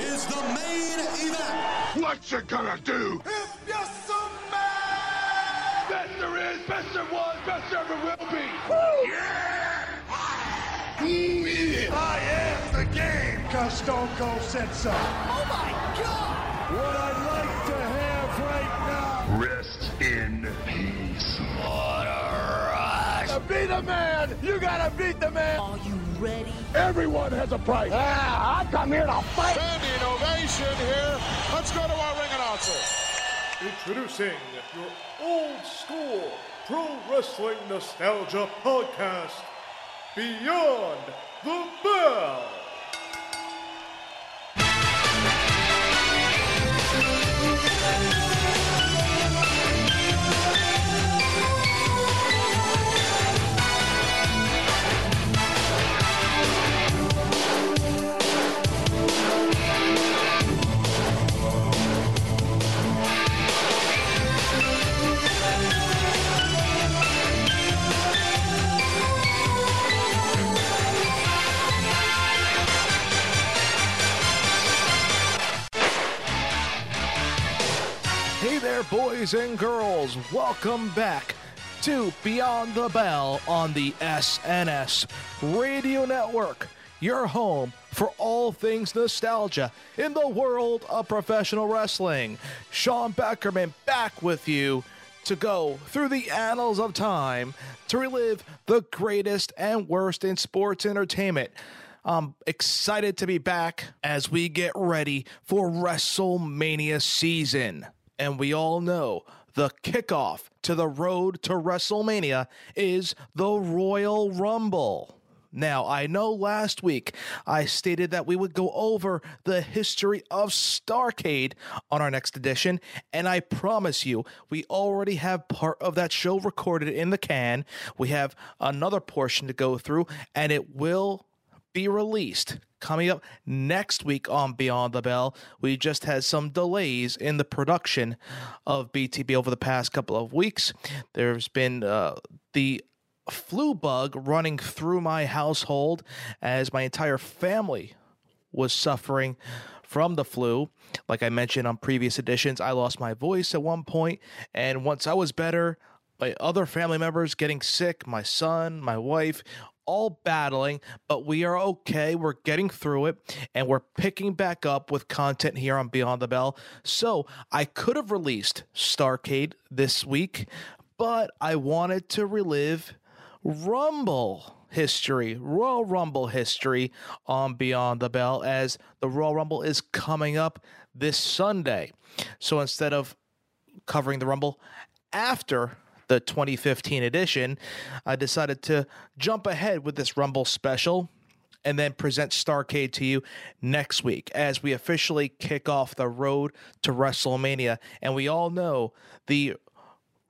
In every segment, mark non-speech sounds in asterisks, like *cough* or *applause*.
is the main event. What you gonna do? If you're some man, Best there is, best there was, best there ever will be. Yeah! Who is I am the game. cause Stone Cold said so. Oh my god! What I'd like to have right now. Rest in peace. To be the man, you gotta beat the man. Are you ready? Everyone has a price. Ah, I come here to fight. Standing ovation here. Let's go to our ring announcer. Introducing your old school pro wrestling nostalgia podcast, Beyond the Bell. Boys and girls. Welcome back to Beyond the Bell on the SNS Radio Network, your home for all things nostalgia in the world of professional wrestling. Sean Beckerman back with you to go through the annals of time to relive the greatest and worst in sports entertainment. I'm excited to be back as we get ready for WrestleMania season. And we all know the kickoff to the road to WrestleMania is the Royal Rumble. Now, I know last week I stated that we would go over the history of Starcade on our next edition, and I promise you, we already have part of that show recorded in the can. We have another portion to go through, and it will be released coming up next week on Beyond the Bell. We just had some delays in the production of BTB over the past couple of weeks. There's been uh, the flu bug running through my household as my entire family was suffering from the flu. Like I mentioned on previous editions, I lost my voice at one point, and once I was better, my other family members getting sick, my son, my wife, all battling, but we are okay. We're getting through it and we're picking back up with content here on Beyond the Bell. So I could have released Starcade this week, but I wanted to relive Rumble history, Royal Rumble history on Beyond the Bell as the Royal Rumble is coming up this Sunday. So instead of covering the Rumble after the 2015 edition, I decided to jump ahead with this Rumble special and then present Starcade to you next week as we officially kick off the road to WrestleMania. And we all know the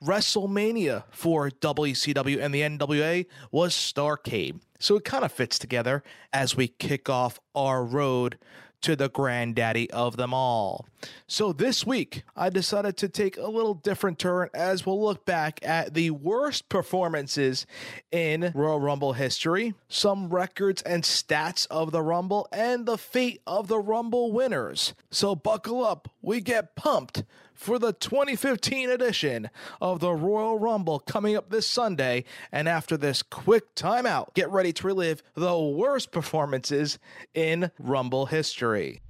WrestleMania for WCW and the NWA was Starcade. So it kind of fits together as we kick off our road to the granddaddy of them all. So this week, I decided to take a little different turn as we'll look back at the worst performances in Royal Rumble history, some records and stats of the Rumble, and the fate of the Rumble winners. So buckle up, we get pumped for the 2015 edition of the Royal Rumble coming up this Sunday. And after this quick timeout, get ready to relive the worst performances in Rumble history.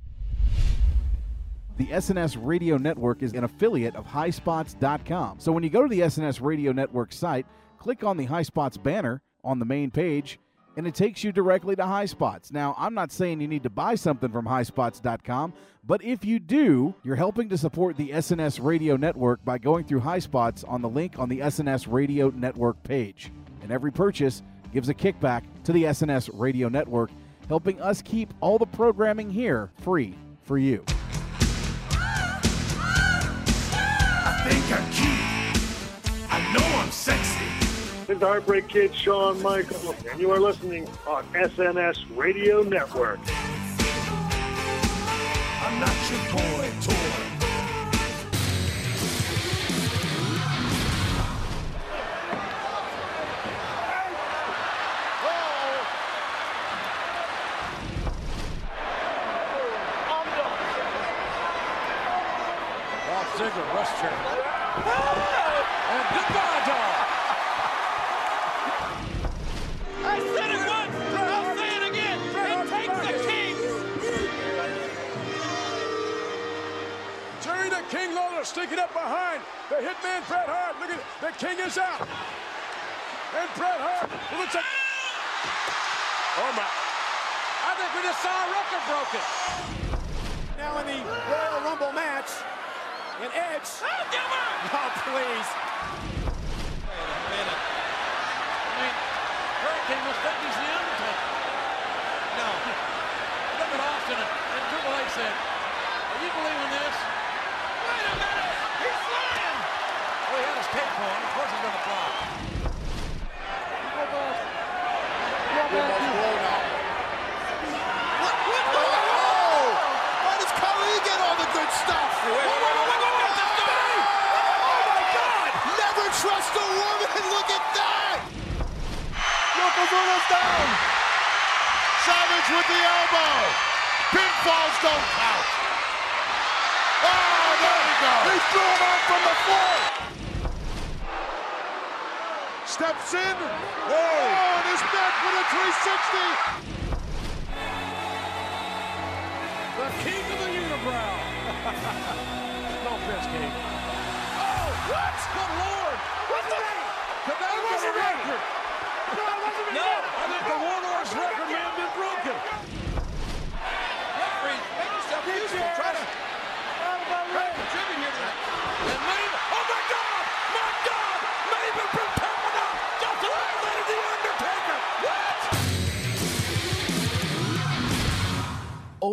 The SNS Radio Network is an affiliate of highspots.com. So when you go to the SNS Radio Network site, click on the Highspots banner on the main page and it takes you directly to Highspots. Now, I'm not saying you need to buy something from highspots.com, but if you do, you're helping to support the SNS Radio Network by going through Highspots on the link on the SNS Radio Network page. And every purchase gives a kickback to the SNS Radio Network, helping us keep all the programming here free for you. This is Heartbreak Kid Shawn Michaels, and you are listening on SNS Radio Network. I'm not your boy Pinfalls don't count. Oh, there we go. He threw him out from the floor. Steps in. Oh, and his neck with a 360. The king of the unibrow. *laughs* no offense, King. Oh, what? Good Lord. What the? Could that have been a record? No, it wasn't No,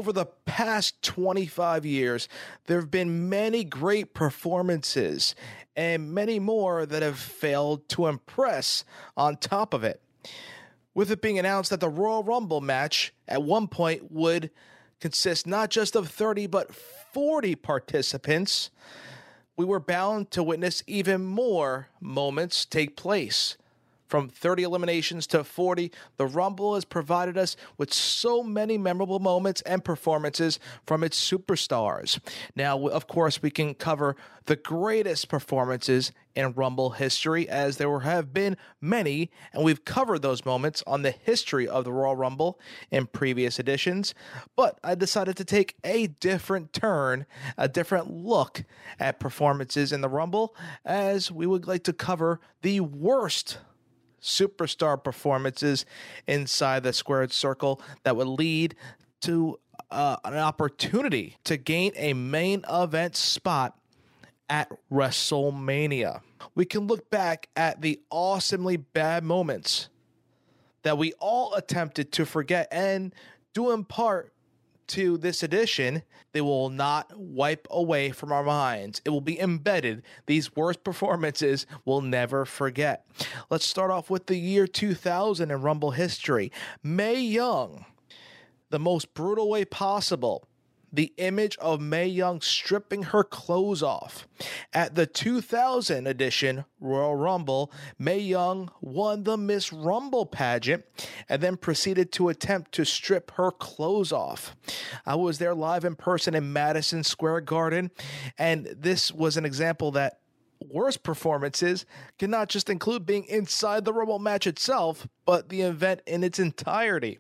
over the past 25 years, there have been many great performances and many more that have failed to impress on top of it. With it being announced that the Royal Rumble match at one point would consist not just of 30 but 40 participants, we were bound to witness even more moments take place. From 30 eliminations to 40, the Rumble has provided us with so many memorable moments and performances from its superstars. Now, of course, we can cover the greatest performances in Rumble history, as there have been many, and we've covered those moments on the history of the Royal Rumble in previous editions. But I decided to take a different turn, a different look at performances in the Rumble, as we would like to cover the worst superstar performances inside the squared circle that would lead to uh, an opportunity to gain a main event spot at WrestleMania. We can look back at the awesomely bad moments that we all attempted to forget and do in part to this edition, they will not wipe away from our minds. It will be embedded. These worst *laughs* performances we'll never forget. Let's start off with the year 2000 in Rumble history. Mae Young, the most brutal way possible. The image of Mae Young stripping her clothes off. At the 2000 edition Royal Rumble, Mae Young won the Miss Rumble pageant and then proceeded to attempt to strip her clothes off. I was there live in person in Madison Square Garden, and this was an example that worst performances can not just include being inside the Rumble match itself, but the event in its entirety.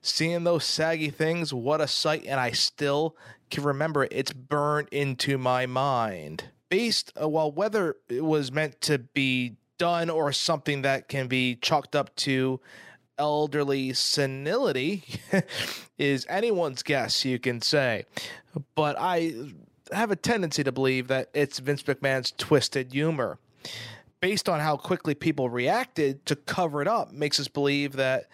Seeing those saggy things, what a sight, and I still can remember it. It's burned into my mind. Based, uh, well, whether it was meant to be done or something that can be chalked up to elderly senility *laughs* is anyone's guess, you can say. But I have a tendency to believe that it's Vince McMahon's twisted humor. Based on how quickly people reacted to cover it up, makes us believe that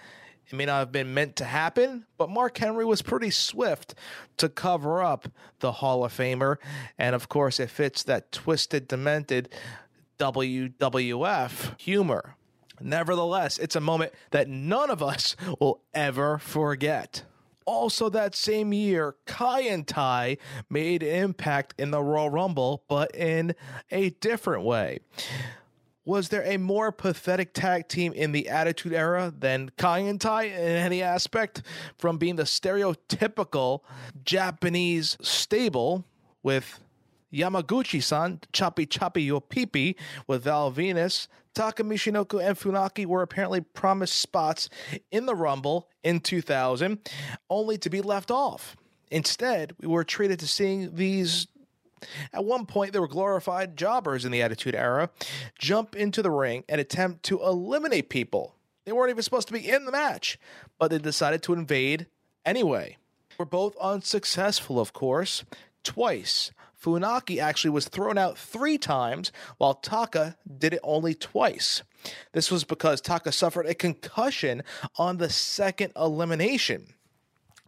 it may not have been meant to happen, but Mark Henry was pretty swift to cover up the Hall of Famer. And of course, it fits that twisted, demented WWF humor. Nevertheless, it's a moment that none of us will ever forget. Also, that same year, Kaientai made impact in the Royal Rumble, but in a different way. Was there a more pathetic tag team in the Attitude Era than Kaientai in any aspect? From being the stereotypical Japanese stable with Yamaguchi san, Choppy Choppy Yo Pipi with Val Venis, Taka and Funaki were apparently promised spots in the Rumble in 2000, only to be left off. Instead, we were treated to seeing these at one point, they were glorified jobbers in the Attitude Era, jump into the ring and attempt to eliminate people. They weren't even supposed to be in the match, but they decided to invade anyway. We were both unsuccessful, of course, twice. Funaki actually was thrown out three times, while Taka did it only twice. This was because Taka suffered a concussion on the second elimination.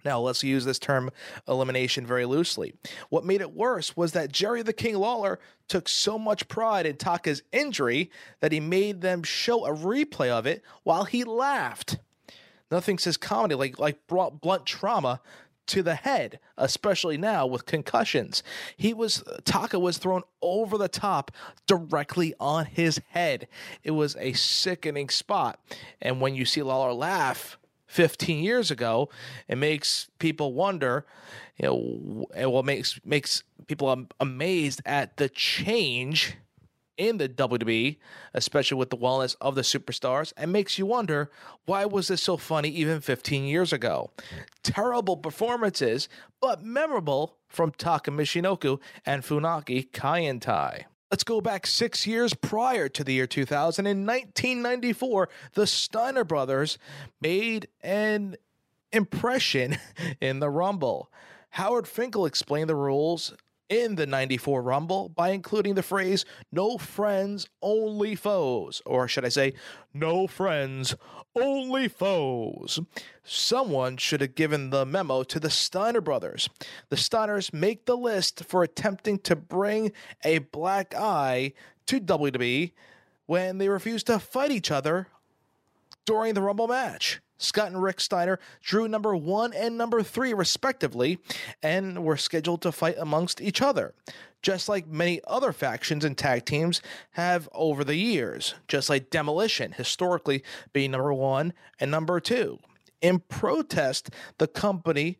Now, let's use this term elimination very loosely. What made it worse was that Jerry the King Lawler took so much pride in Taka's injury that he made them show a replay of it while he laughed. Nothing says comedy like, like blunt trauma to the head, especially now with concussions. He was Taka was thrown over the top directly on his head. It was a sickening spot. And when you see Lawler laugh, 15 years ago. It makes people wonder, you know, what makes makes people amazed at the change in the WWE, especially with the wellness of the superstars, and makes you wonder why was this so funny even 15 years ago? Terrible performances, but memorable from Taka Michinoku and Funaki Kaientai. Let's go back six years prior to the year 2000. In 1994, the Steiner brothers made an impression *laughs* in the Rumble. Howard Finkel explained the rules in the 94 Rumble by including the phrase, no friends, only foes. Or should I say, no friends, only foes. Someone should have given the memo to the Steiner brothers. The Steiners make the list for attempting to bring a black eye to WWE when they refuse to fight each other during the Rumble match. Scott and Rick Steiner drew number one and number three, respectively, and were scheduled to fight amongst each other, just like many other factions and tag teams have over the years, just like Demolition, historically being number one and number two. In protest, the company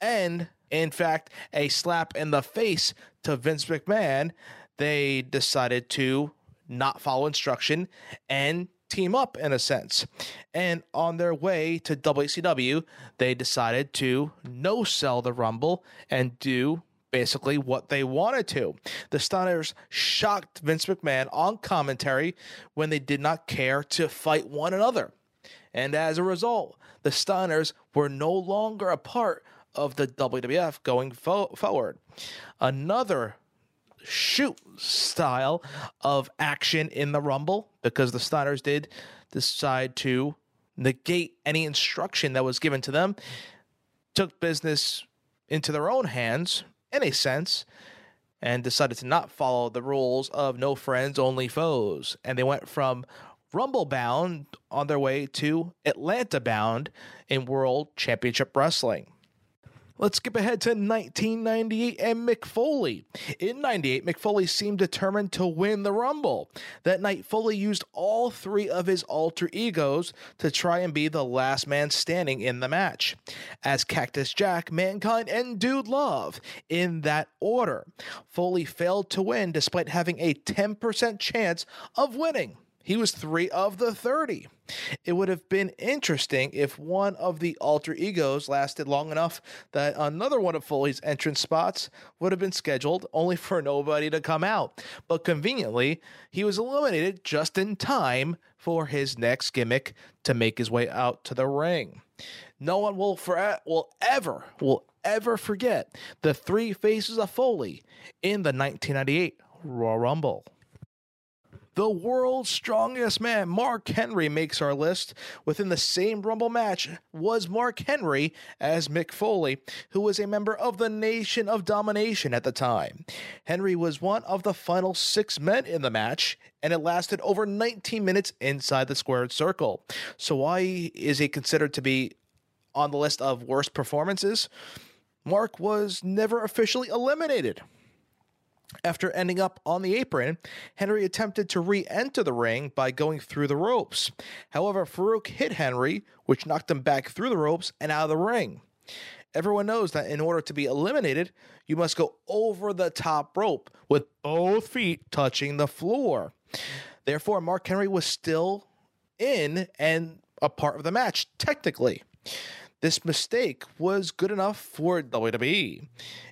and, in fact, a slap in the face to Vince McMahon, they decided to not follow instruction and team up in a sense. And on their way to WCW, they decided to no sell the Rumble and do basically what they wanted to. The Steiners shocked Vince McMahon on commentary when they did not care to fight one another. And as a result, the Steiners were no longer a part of the WWF going fo- forward. Another shoot style of action in the Rumble because the Steiners did decide to negate any instruction that was given to them, took business into their own hands in a sense, and decided to not follow the rules of no friends, only foes. And they went from Rumble bound on their way to Atlanta bound in World Championship Wrestling. Let's skip ahead to 1998 and Mick Foley. In 98, Mick Foley seemed determined to win the Rumble. That night, Foley used all three of his alter egos to try and be the last man standing in the match. As Cactus Jack, Mankind, and Dude Love, in that order. Foley failed to win despite having a 10% chance of winning. He was three of the 30. It would have been interesting if one of the alter egos lasted long enough that another one of Foley's entrance spots would have been scheduled only for nobody to come out. But conveniently, he was eliminated just in time for his next gimmick to make his way out to the ring. No one will for, will ever will ever forget the three faces of Foley in the 1998 Royal Rumble. The world's strongest man, Mark Henry, makes our list. Within the same Rumble match was Mark Henry as Mick Foley, who was a member of the Nation of Domination at the time. Henry was one of the final six men in the match, and it lasted over 19 minutes inside the squared circle. So, why is he considered to be on the list of worst performances? Mark was never officially eliminated. After ending up on the apron, Henry attempted to re enter the ring by going through the ropes. However, Farouk hit Henry, which knocked him back through the ropes and out of the ring. everyone knows that in order to be eliminated, you must go over the top rope with both feet touching the floor. Therefore, Mark Henry was still in and a part of the match, technically. This mistake was good enough for WWE.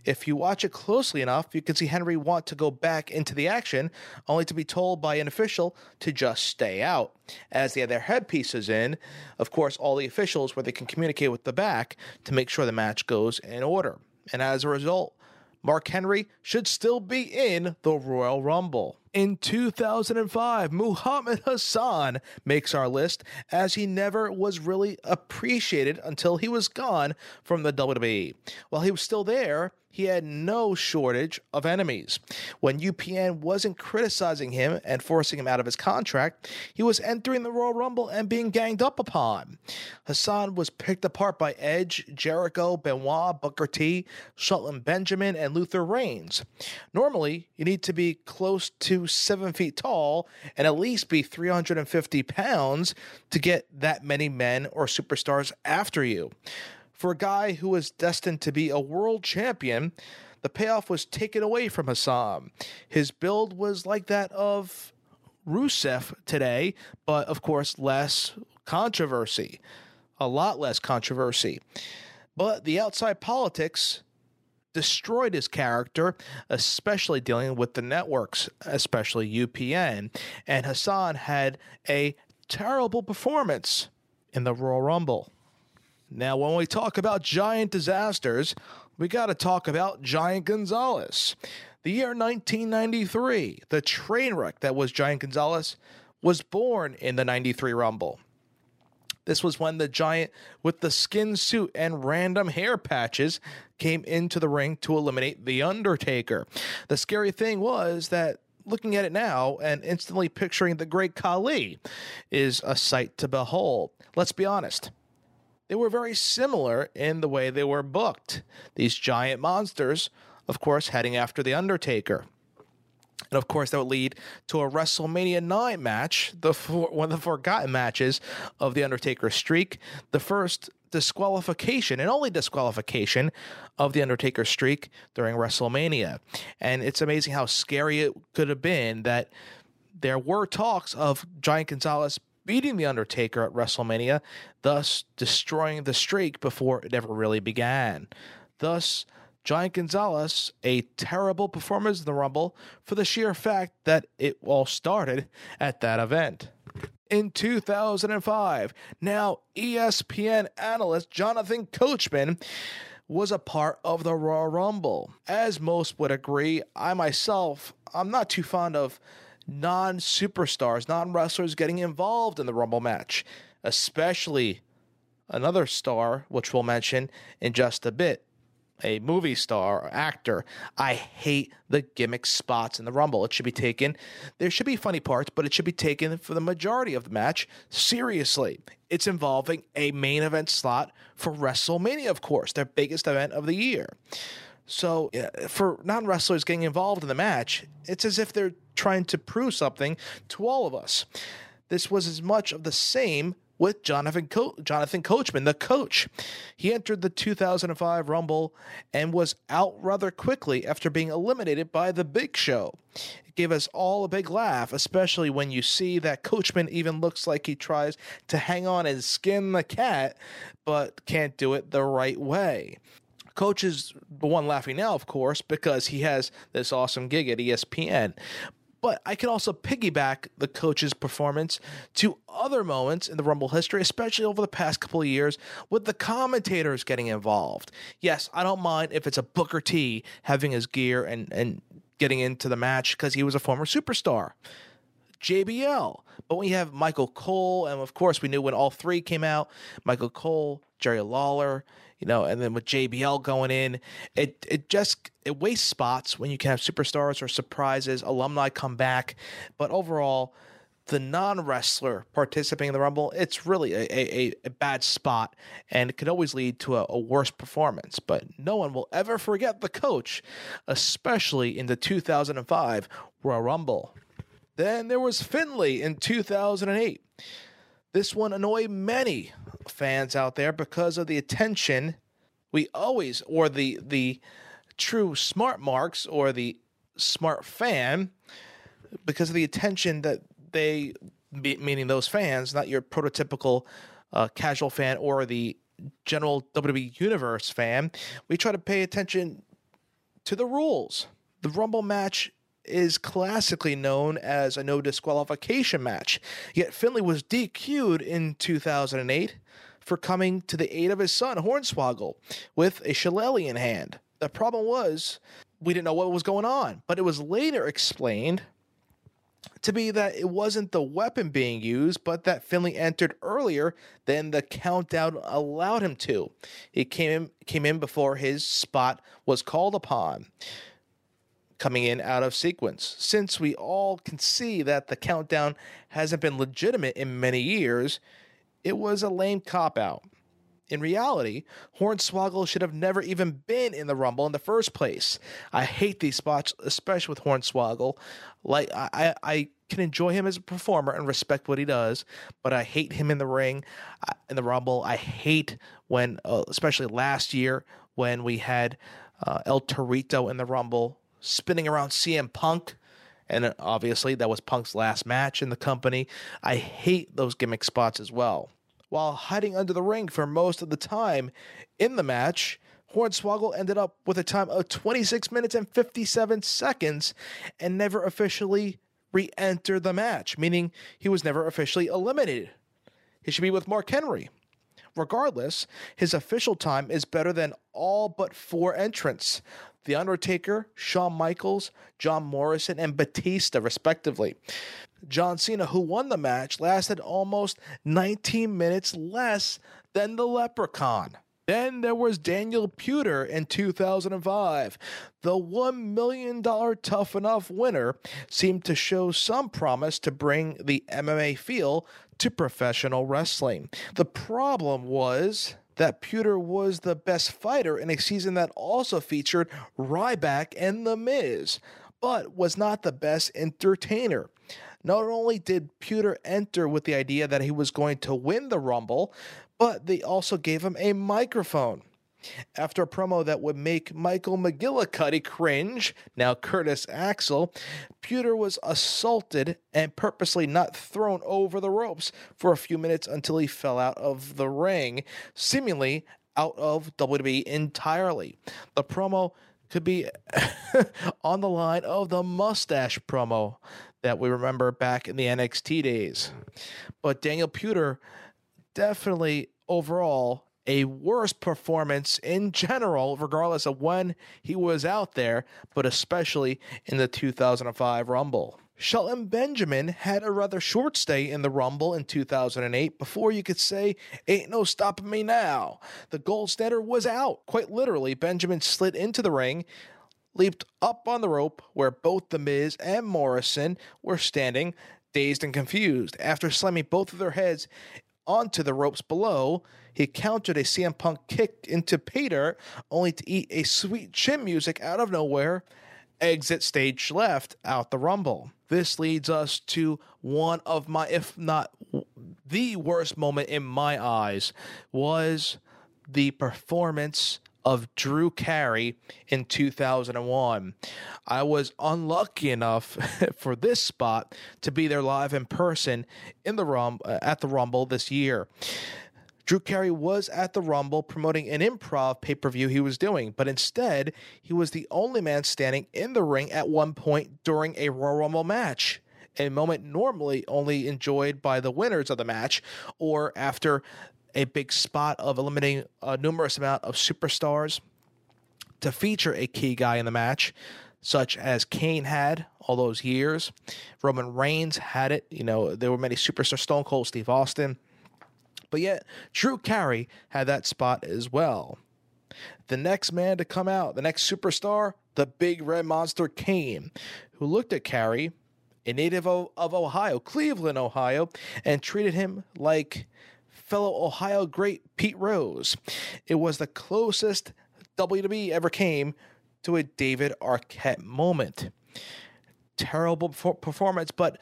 If you watch it closely enough, you can see Henry want to go back into the action, only to be told by an official to just stay out. As they had their headpieces in, of course, all the officials where they can communicate with the back to make sure the match goes in order. And as a result, Mark Henry should still be in the Royal Rumble. In 2005, Muhammad Hassan makes our list as he never was really appreciated until he was gone from the WWE. While he was still there, he had no shortage of enemies. When UPN wasn't criticizing him and forcing him out of his contract, he was entering the Royal Rumble and being ganged up upon. Hassan was picked apart by Edge, Jericho, Benoit, Booker T, Shelton Benjamin, and Luther Reigns. Normally, you need to be close to seven feet tall and at least be 350 pounds to get that many men or superstars after you. For a guy who was destined to be a world champion, the payoff was taken away from Hassan. His build was like that of Rusev today, but of course, less controversy. A lot less controversy. But the outside politics destroyed his character, especially dealing with the networks, especially UPN. And Hassan had a terrible performance in the Royal Rumble. Now, when we talk about giant disasters, we got to talk about Giant Gonzalez. The year 1993, the train wreck that was Giant Gonzalez, was born in the 93 Rumble. This was when the giant with the skin suit and random hair patches came into the ring to eliminate The Undertaker. The scary thing was that looking at it now and instantly picturing the great Khali is a sight to behold. Let's be honest they were very similar in the way they were booked. These giant monsters, of course, heading after The Undertaker. And of course, that would lead to a WrestleMania 9 match, the one of the forgotten matches of The Undertaker streak, the first disqualification and only disqualification of The Undertaker streak during WrestleMania. And it's amazing how scary it could have been that there were talks of Giant Gonzalez beating The Undertaker at WrestleMania, thus destroying the streak before it ever really began. Thus, Giant Gonzalez, a terrible performance in the Rumble for the sheer fact that it all started at that event. In 2005, now ESPN analyst Jonathan Coachman was a part of the Raw Rumble. As most would agree, I myself, I'm not too fond of non superstars, non wrestlers getting involved in the Rumble match, especially another star, which we'll mention in just a bit. A movie star or actor. I hate the gimmick spots in the Rumble. It should be taken, there should be funny parts, but it should be taken for the majority of the match seriously. It's involving a main event slot for WrestleMania, of course, their biggest event of the year. So, for non wrestlers getting involved in the match, it's as if they're trying to prove something to all of us. This was as much of the same with Jonathan Co- Jonathan Coachman, the coach. He entered the 2005 Rumble and was out rather quickly after being eliminated by the Big Show. It gave us all a big laugh, especially when you see that Coachman even looks like he tries to hang on and skin the cat, but can't do it the right way. Coach is the one laughing now, of course, because he has this awesome gig at ESPN. But I can also piggyback the coach's performance to other moments in the Rumble history, especially over the past couple of years, with the commentators getting involved. Yes, I don't mind if it's a Booker T having his gear and, and getting into the match because he was a former superstar. JBL. But we have Michael Cole, and of course, we knew when all three came out Michael Cole, Jerry Lawler, you know, and then with JBL going in, it it just it wastes spots when you can have superstars or surprises, alumni come back. But overall, the non wrestler participating in the Rumble, it's really a, a, a, bad spot and it could always lead to a, a worse performance. But no one will ever forget the coach, especially in the 2005 Royal Rumble. Then there was Finlay in 2008. This one annoyed many fans out there because of the attention we always, or the the true smart marks or the smart fan, because of the attention that they, meaning those fans, not your prototypical uh, casual fan or the general WWE Universe fan, we try to pay attention to the rules. The Rumble match is classically known as a no disqualification match, yet Finlay was DQ'd in 2008 for coming to the aid of his son, Hornswoggle, with a shillelagh in hand. The problem was we didn't know what was going on, but it was later explained to be that it wasn't the weapon being used, but that Finlay entered earlier than the countdown allowed him to. He came came in before his spot was called upon, coming in out of sequence. Since we all can see that the countdown hasn't been legitimate in many years, it was a lame cop out. In reality, Hornswoggle should have never even been in the Rumble in the first place. I hate these spots, especially with Hornswoggle. Like I, I can enjoy him as a performer and respect what he does, but I hate him in the ring, in the Rumble. I hate when, uh, especially last year when we had uh, El Torito in the Rumble spinning around CM Punk. And uh, obviously, that was Punk's last match in the company. I hate those gimmick spots as well while hiding under the ring for most of the time in the match. Hornswoggle ended up with a time of 26 minutes and 57 seconds and never officially re entered the match, meaning he was never officially eliminated. He should be with Mark Henry. Regardless, his official time is better than all but four entrants The Undertaker, Shawn Michaels, John Morrison, and Batista, respectively. John Cena, who won the match, lasted almost 19 minutes less than the Leprechaun. Then there was Daniel Puder in 2005. The $1 million Tough Enough winner seemed to show some promise to bring the MMA feel to professional wrestling. The problem was that Puder was the best fighter in a season that also featured Ryback and The Miz, but was not the best entertainer. Not only did Puder enter with the idea that he was going to win the Rumble, but they also gave him a microphone. After a promo that would make Michael McGillicutty cringe, now Curtis Axel, Puder was assaulted and purposely not thrown over the ropes for a few minutes until he fell out of the ring, seemingly out of WWE entirely. The promo could be *laughs* on the line of the mustache promo that we remember back in the NXT days. But Daniel Puder definitely overall a worse performance in general, regardless of when he was out there, but especially in the 2005 Rumble. Shelton Benjamin had a rather short stay in the Rumble in 2008 before you could say, Ain't no stopping me now. The gold standard was out. Quite literally, Benjamin slid into the ring, leaped up on the rope where both The Miz and Morrison were standing, dazed and confused. After slamming both of their heads onto the ropes below, he countered a CM Punk kick into dirt, only to eat a sweet chin music out of nowhere, exit stage left out the Rumble. This leads us to one of my, if not the worst moment in my eyes, was the performance of Drew Carey in 2001. I was unlucky enough *laughs* for this spot to be there live in person in the rum uh, at the Rumble this year. Drew Carey was at the Rumble promoting an improv pay per view he was doing, but instead, he was the only man standing in the ring at one point during a Royal Rumble match. A moment normally only enjoyed by the winners of the match or after a big spot of eliminating a numerous amount of superstars to feature a key guy in the match, such as Kane had all those years. Roman Reigns had it. You know, there were many superstars, Stone Cold, Steve Austin. But yet, Drew Carey had that spot as well. The next man to come out, the next superstar, the big red monster Kane, who looked at Carey, a native of, of Ohio, Cleveland, Ohio, and treated him like fellow Ohio great Pete Rose. It was the closest WWE ever came to a David Arquette moment. Terrible performance, but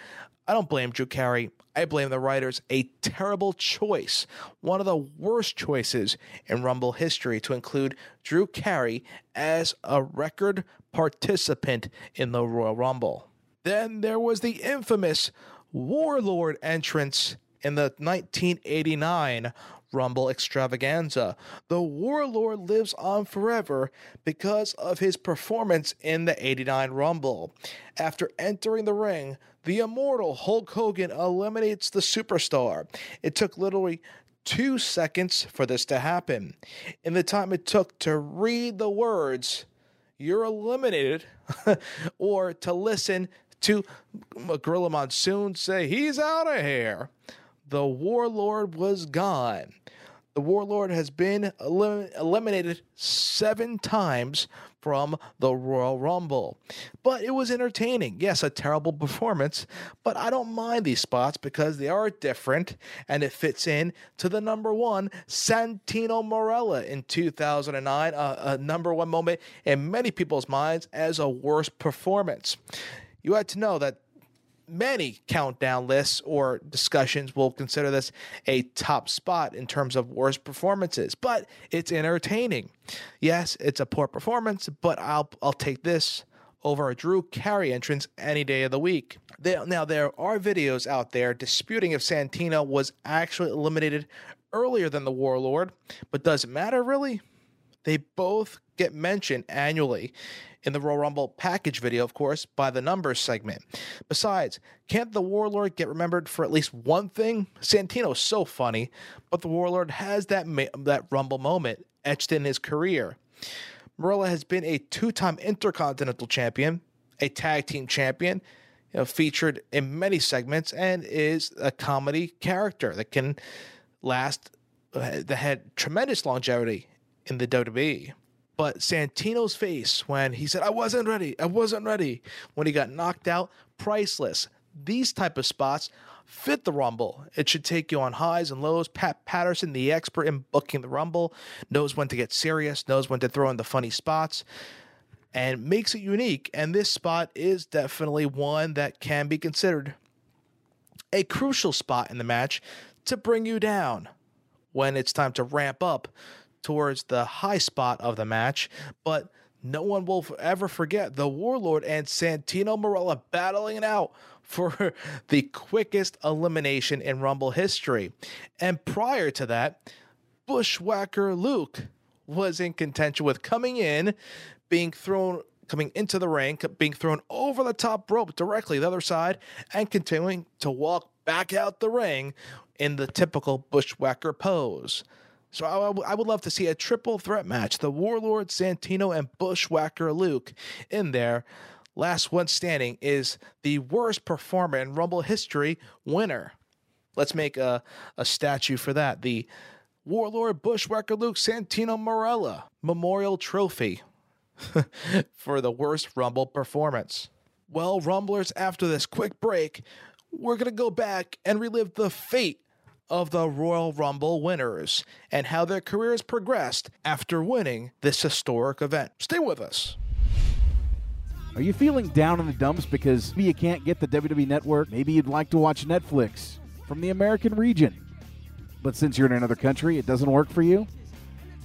I don't blame Drew Carey. I blame the writers. A terrible choice. One of the worst choices in Rumble history to include Drew Carey as a record participant in the Royal Rumble. Then there was the infamous Warlord entrance in the 1989 Rumble extravaganza. The Warlord lives on forever because of his performance in the 89 Rumble. After entering the ring, the immortal Hulk Hogan eliminates the superstar. It took literally two seconds for this to happen. In the time it took to read the words, you're eliminated, *laughs* or to listen to Gorilla Monsoon say, he's out of here the warlord was gone. The warlord has been elim- eliminated seven times from the Royal Rumble. But it was entertaining. Yes, a terrible *laughs* performance, but I don't mind these spots because they are different and it fits in to the number one Santino Marella in 2009, a, a number one moment in many people's minds as a worst performance. You had to know that many countdown lists or discussions will consider this a top spot in terms of worst performances, but it's entertaining. Yes, it's a poor performance, but I'll I'll take this over a Drew Carey entrance any day of the week. now there are videos out there disputing if Santino was actually eliminated earlier than the Warlord, but does it matter really? They both get mentioned annually in the Royal Rumble package video, of course, by the numbers segment. Besides, can't the Warlord get remembered for at least one thing? Santino's so funny, but the Warlord has that ma- that Rumble moment etched in his career. Marella has been a two-time Intercontinental Champion, a Tag Team Champion, you know, featured in many segments, and is a comedy character that can last uh, that had tremendous longevity in the WWE. But Santino's face when he said, I wasn't ready, I wasn't ready, when he got knocked out, priceless. These type of spots fit the Rumble. It should take you on highs and lows. Pat Patterson, the expert in booking the Rumble, knows when to get serious, knows when to throw in the funny spots, and makes it unique. And this spot is definitely one that can be considered a crucial spot in the match to bring you down when it's time to ramp up towards the high spot of the match, but no one will ever forget the Warlord and Santino Marella battling it out *laughs* for the quickest elimination in Rumble history. And prior to that, Bushwhacker Luke was in contention with coming in, being thrown coming into the ring, being thrown over the top rope directly the other side, and continuing to walk back out the ring in the typical Bushwhacker pose. So I, I, would love to see a triple threat match: the Warlord, Santino, and Bushwhacker Luke in there. Last one standing is the worst performer in Rumble history winner. Let's make a, a statue for that. The Warlord Bushwhacker Luke Santino Marella Memorial Trophy *laughs* for the worst Rumble performance. Well, Rumblers, after this quick break, we're going to go back and relive the fate of the Royal Rumble winners and how their careers progressed after winning this historic event. Stay with us. Are you feeling down in the dumps because maybe you can't get the WWE network? Maybe you'd like to watch Netflix from the American region. But since you're in another country, it doesn't work for you?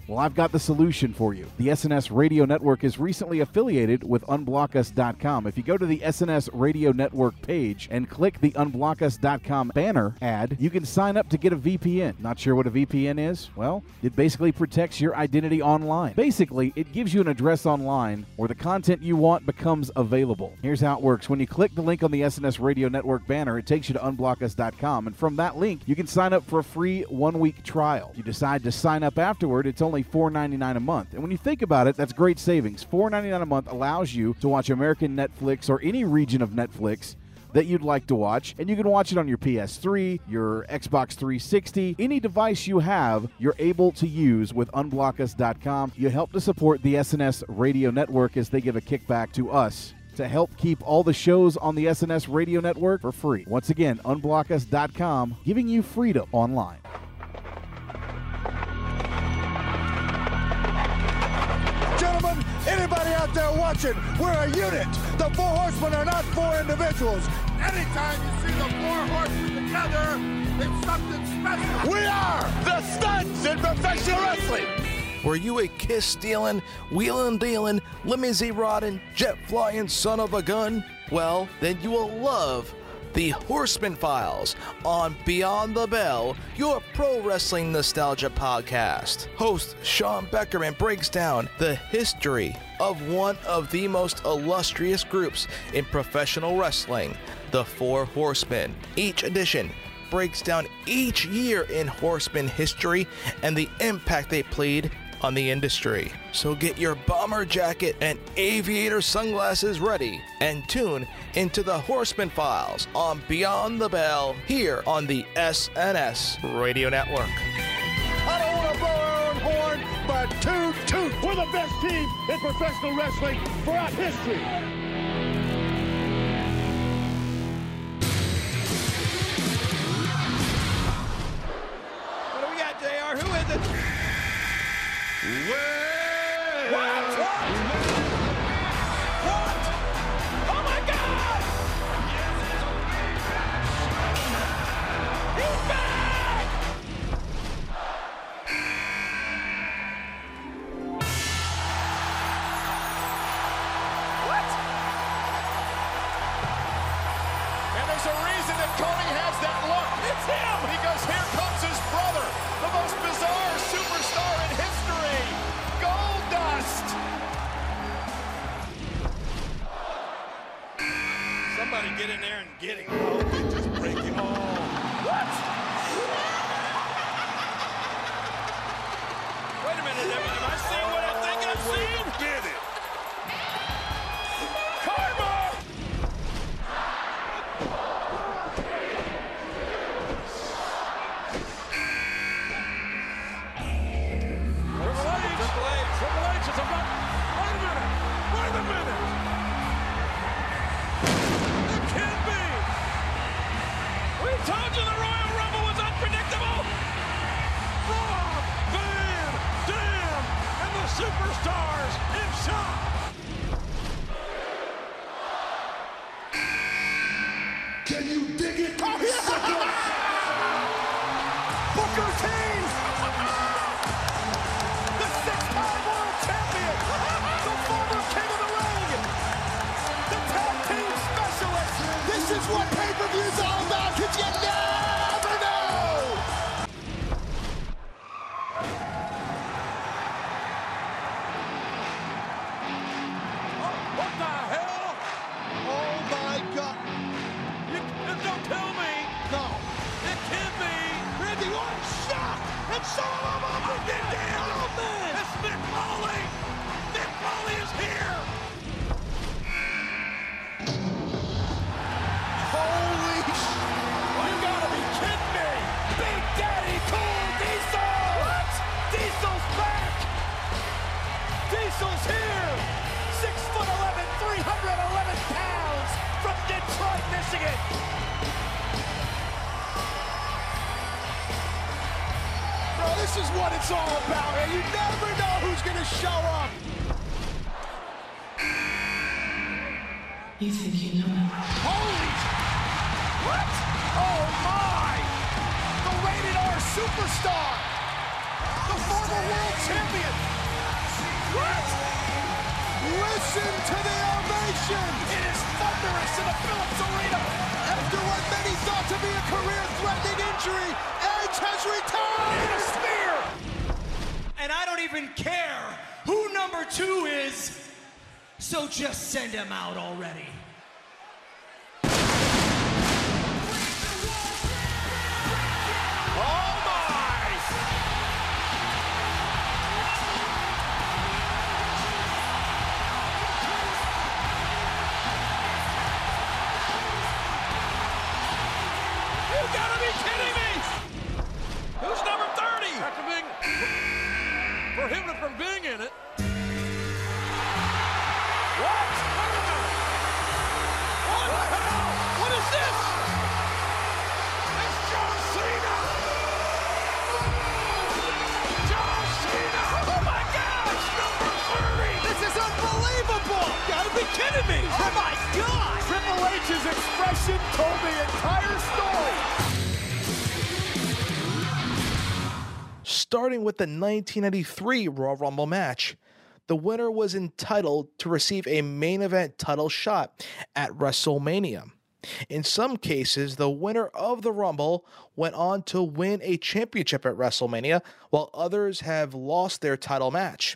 Well, I've got the solution for you. The SNS Radio Network is recently affiliated with UnblockUs.com. If you go to the SNS Radio Network page and click the UnblockUs.com banner ad, you can sign up to get a VPN. Not sure what a VPN is? Well, it basically protects your identity online. Basically, it gives you an address online where the content you want becomes available. Here's how it works when you click the link on the SNS Radio Network banner, it takes you to UnblockUs.com, and from that link, you can sign up for a free one week trial. You decide to sign up afterward, it's only only $4.99 a month. And when you think about it, that's great savings. $4.99 a month allows you to watch American Netflix or any region of Netflix that you'd like to watch, and you can watch it on your PS3, your Xbox 360, any device you have, you're able to use with unblockus.com. You help to support the SNS radio network as they give a kickback to us to help keep all the shows on the SNS radio network for free. Once again, unblockus.com, giving you freedom online. There watching, we're a unit. The Four Horsemen are not four individuals. Anytime you see the four horsemen together, it's something special. We are the studs in professional wrestling. Were you a kiss stealing, wheeling dealing, limousine riding, jet flying son of a gun? Well, then you will love the Horseman Files on Beyond the Bell, your pro wrestling nostalgia podcast. Host Sean Beckerman breaks down the history of one of the most illustrious groups in professional wrestling, the Four Horsemen. Each edition breaks down each year in Horseman history and the impact they played on the industry. So get your bomber jacket and aviator sunglasses ready and tune into the Horseman Files on Beyond the Bell here on the SNS Radio Network. I don't want to blow our own horn, but toot toot. We're the best team in professional wrestling throughout history. What do we got, JR? Who is it? What? What? Get in there and get him. Oh, they just break it. Oh. oh. What? This is what it's all about, and You never know who's gonna show up. You think you know me? Holy... What? Oh my! The rated R superstar! The former world champion! What? Listen to the ovation! It is thunderous in the Phillips Arena! After what many thought to be a career-threatening injury, Edge has returned! In a spear! And I don't even care who number two is, so just send him out already. Starting with the 1993 Royal Rumble match, the winner was entitled to receive a main event title shot at WrestleMania. In some cases, the winner of the Rumble went on to win a championship at WrestleMania, while others have lost their title match.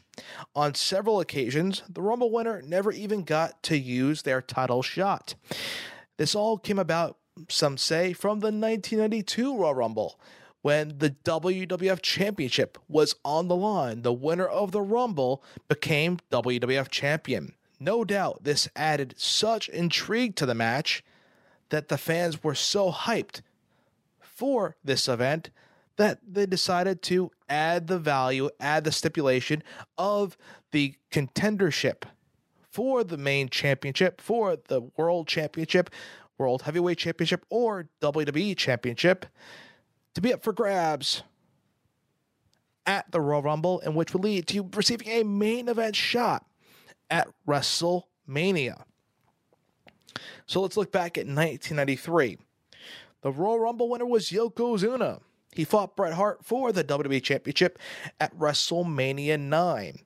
On several occasions, the Rumble winner never even got to use their title shot. This all came about, some say, from the 1992 Royal Rumble. When the WWF Championship was on the line, the winner of the Rumble became WWF Champion. No doubt this added such intrigue to the match that the fans were so hyped for this event that they decided to add the value, add the stipulation of the contendership for the main championship, for the world championship, world heavyweight championship, or WWE championship to be up for grabs at the Royal Rumble, and which would lead to you receiving a main event shot at WrestleMania. So let's look back at 1993. The Royal Rumble winner was Yokozuna. He fought Bret Hart for the WWE Championship at WrestleMania 9.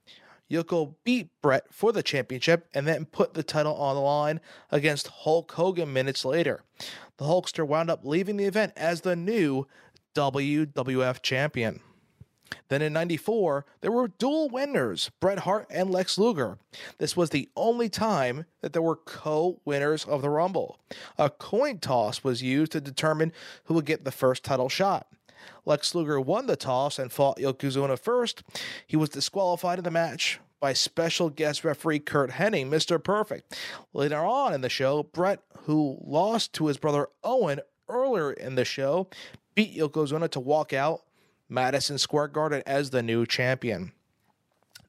Yoko beat Bret for the championship and then put the title on the line against Hulk Hogan minutes later. The Hulkster wound up leaving the event as the new WWF champion. Then in 94, there were dual winners, Bret Hart and Lex Luger. This was the only time that there were co winners of the Rumble. A coin toss was used to determine who would get the first title shot. Lex Luger won the toss and fought Yokozuna first. He was disqualified in the match by special guest referee Curt Hennig, Mr. Perfect. Later on in the show, Bret, who lost to his brother Owen earlier in the show, beat Yokozuna to walk out Madison Square Garden as the new champion.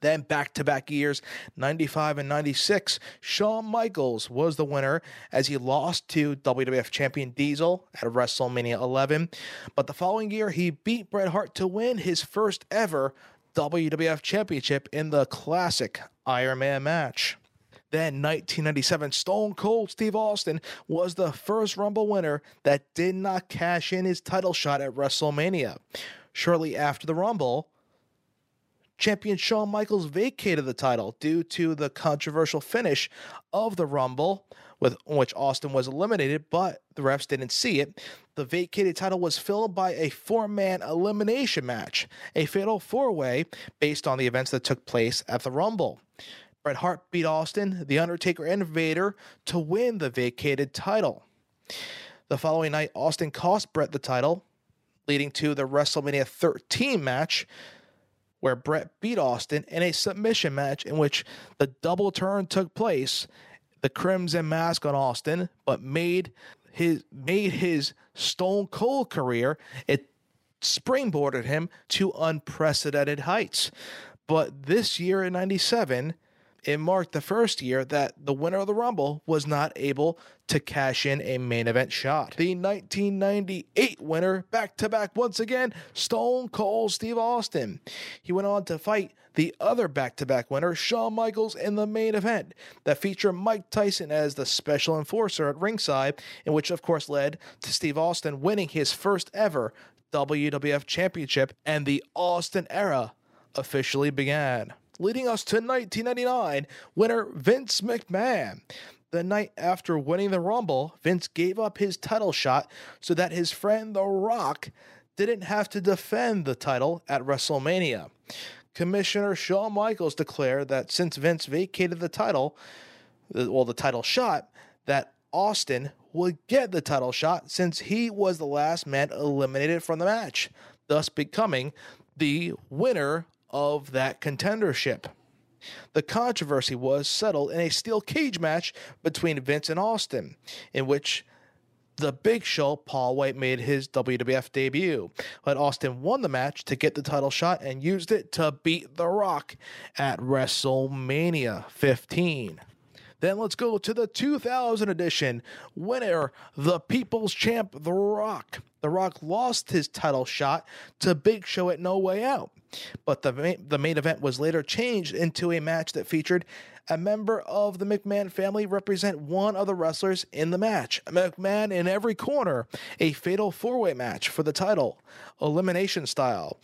Then back to back years, 95 and 96, Shawn Michaels was the winner as he lost to WWF champion Diesel at WrestleMania 11. But the following year, he beat Bret Hart to win his first ever WWF championship in the classic Iron Man match. Then 1997 Stone Cold Steve Austin was the first Rumble winner that did not cash in his title shot at WrestleMania. Shortly after the Rumble, champion Shawn Michaels vacated the title due to the controversial finish of the Rumble, with which Austin was eliminated, but the refs didn't see it. The vacated title was filled by a four man elimination match, a fatal four way based on the events that took place at the Rumble. Bret Hart beat Austin, The Undertaker, and Vader to win the vacated title. The following night, Austin cost Bret the title, leading to the WrestleMania 13 match, where Bret beat Austin in a submission match in which the double turn took place. The Crimson Mask on Austin, but made his made his Stone Cold career. It springboarded him to unprecedented heights. But this year in '97, it marked the first year that the winner of the Rumble was not able to cash in a main event shot. The 1998 winner, back to back once again, Stone Cold Steve Austin. He went on to fight the other back to back winner, Shawn Michaels, in the main event that featured Mike Tyson as the special enforcer at ringside, in which, of course, led to Steve Austin winning his first ever WWF Championship, and the Austin era officially began leading us to 1999 winner Vince McMahon. The night after winning the Rumble, Vince gave up his title shot so that his friend The Rock didn't have to defend the title at WrestleMania. Commissioner Shawn Michaels declared that since Vince vacated the title, well, the title shot, that Austin would get the title shot since he was the last man eliminated from the match, thus becoming the winner of that contendership. The controversy was settled in a steel cage match between Vince and Austin, in which the Big Show, Paul White, made his WWF debut. But Austin won the match to get the title shot and used it to beat The Rock at WrestleMania 15. Then let's go to the 2000 edition. Winner, the People's Champ, The Rock. The Rock lost his title shot to Big Show at No Way Out. But the the main event was later changed into a match that featured a member of the McMahon family represent one of the wrestlers in the match. McMahon in every corner, a fatal four way match for the title, elimination style.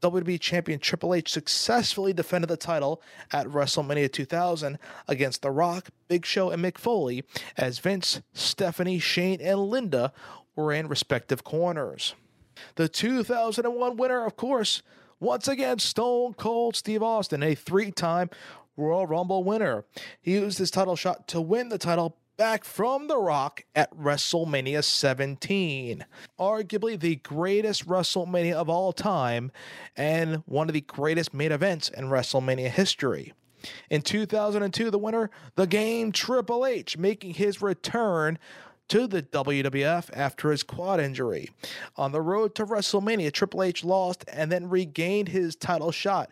WWE Champion Triple H successfully defended the title at WrestleMania 2000 against The Rock, Big Show, and Mick Foley as Vince, Stephanie, Shane, and Linda were in respective corners. The 2001 winner, of course, once again, Stone Cold Steve Austin, a three time Royal Rumble winner. He used his title shot to win the title back from The Rock at WrestleMania 17. Arguably the greatest WrestleMania of all time and one of the greatest main events in WrestleMania history. In 2002, the winner, the game Triple H, making his return to the WWF after his quad injury. On the road to WrestleMania, Triple H lost and then regained his title shot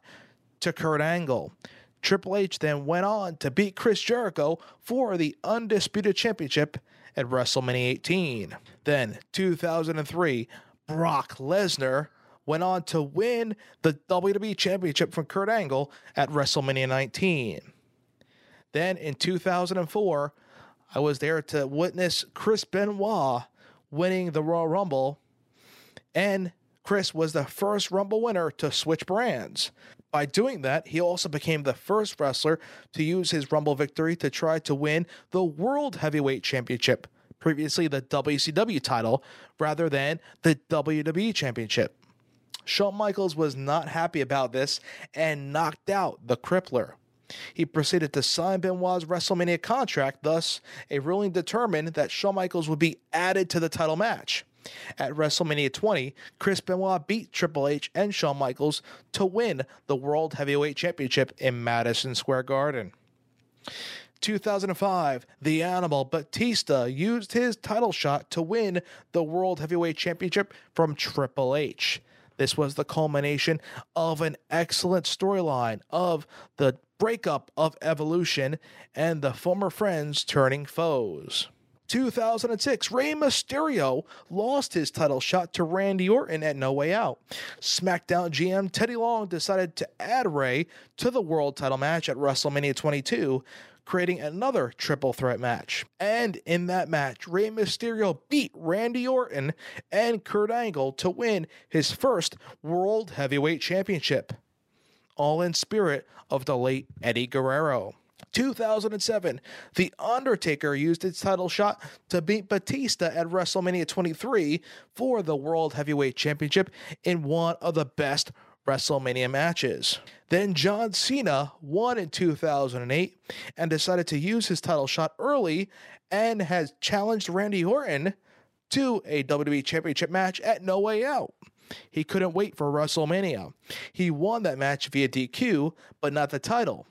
to Kurt Angle. Triple H then went on to beat Chris Jericho for the Undisputed Championship at WrestleMania 18. Then, 2003, Brock Lesnar went on to win the WWE Championship from Kurt Angle at WrestleMania 19. Then, in 2004, I was there to witness Chris Benoit winning the Royal Rumble, and Chris was the first Rumble winner to switch brands. By doing that, he also became the first wrestler to use his Rumble victory to try to win the World Heavyweight Championship, previously the WCW title, rather than the WWE Championship. Shawn Michaels was not happy about this and knocked out the Crippler. He proceeded to sign Benoit's WrestleMania contract, thus, a ruling determined that Shawn Michaels would be added to the title match. At WrestleMania 20, Chris Benoit beat Triple H and Shawn Michaels to win the World Heavyweight Championship in Madison Square Garden. 2005, the Animal Batista used his title shot to win the World Heavyweight Championship from Triple H. This was the culmination of an excellent storyline of the breakup of Evolution and the former friends turning foes. 2006, Rey Mysterio lost his title shot to Randy Orton at No Way Out. SmackDown GM Teddy Long decided to add Rey to the world title match at WrestleMania 22, creating another triple threat match. And in that match, Rey Mysterio beat Randy Orton and Kurt Angle to win his first World Heavyweight Championship. All in spirit of the late Eddie Guerrero. 2007, The Undertaker used his title shot to beat Batista at WrestleMania 23 for the World Heavyweight Championship in one of the best WrestleMania matches. Then John Cena won in 2008 and decided to use his title shot early and has challenged Randy Orton to a WWE Championship match at No Way Out. He couldn't wait for WrestleMania. He won that match via DQ, but not the title.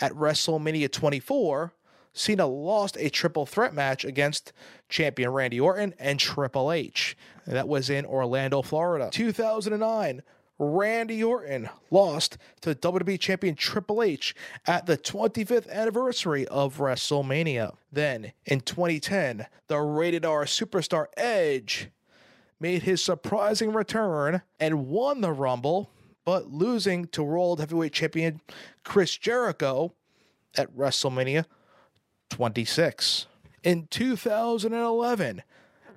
At WrestleMania 24, Cena lost a triple threat match against champion Randy Orton and Triple H. That was in Orlando, Florida. 2009, Randy Orton lost to WWE champion Triple H at the 25th anniversary of WrestleMania. Then, in 2010, the rated R superstar Edge made his surprising return and won the Rumble but losing to World Heavyweight Champion Chris Jericho at WrestleMania 26. In 2011,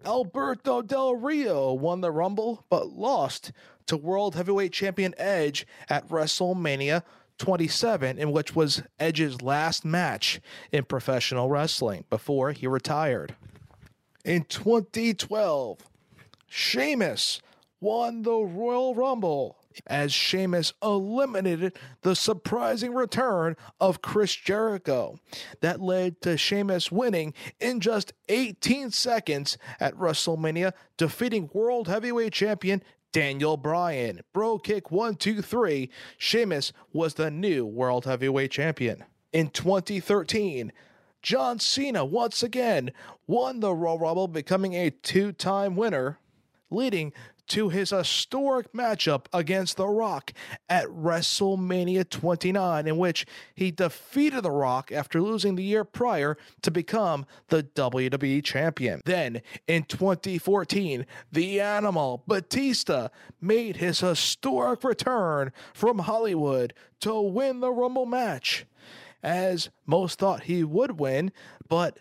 Alberto Del Rio won the Rumble but lost to World Heavyweight Champion Edge at WrestleMania 27, in which was Edge's last match in professional wrestling before he retired. In 2012, Sheamus won the Royal Rumble as Sheamus eliminated the surprising return of Chris Jericho. That led to Sheamus winning in just 18 seconds at WrestleMania, defeating World Heavyweight Champion Daniel Bryan. Bro kick 1 2 3. Sheamus was the new World Heavyweight Champion. In 2013, John Cena once again won the Royal Rumble, becoming a two time winner, leading to his historic matchup against The Rock at WrestleMania 29, in which he defeated The Rock after losing the year prior to become the WWE Champion. Then, in 2014, The Animal Batista made his historic return from Hollywood to win the Rumble match. as most thought he would win, but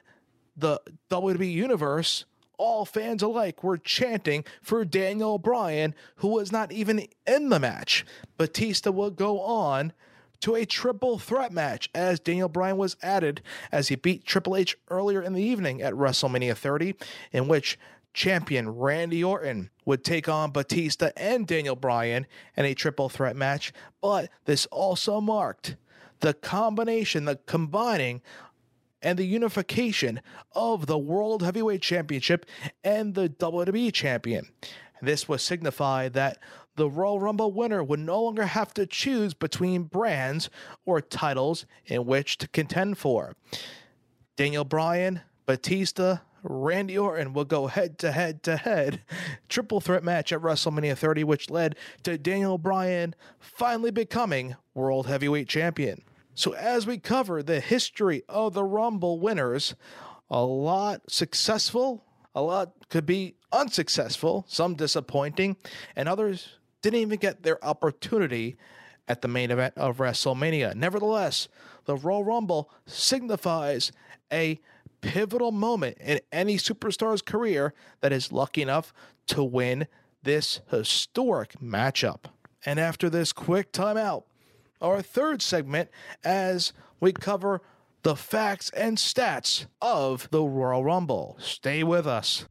the WWE Universe, all fans alike, were chanting for Daniel Bryan, who was not even in the match. Batista would go on to a triple threat match as Daniel Bryan was added as he beat Triple H earlier in the evening at WrestleMania 30, in which champion Randy Orton would take on Batista and Daniel Bryan in a triple threat match. But this also marked the combination, the combining and the unification of the World Heavyweight Championship and the WWE Champion. This would signify that the Royal Rumble winner would no longer have to choose between brands or titles in which to contend for. Daniel Bryan, Batista, Randy Orton will go head to head to head triple threat match at WrestleMania 30, which led to Daniel Bryan finally becoming World Heavyweight Champion. So, as we cover the history of the Rumble winners, a lot successful, a lot could be unsuccessful, some disappointing, and others didn't even get their opportunity at the main event of WrestleMania. Nevertheless, the Royal Rumble signifies a pivotal moment in any superstar's career that is lucky enough to win this historic matchup. And after this quick timeout, our third segment as we cover the facts and stats of the Royal Rumble. Stay with us.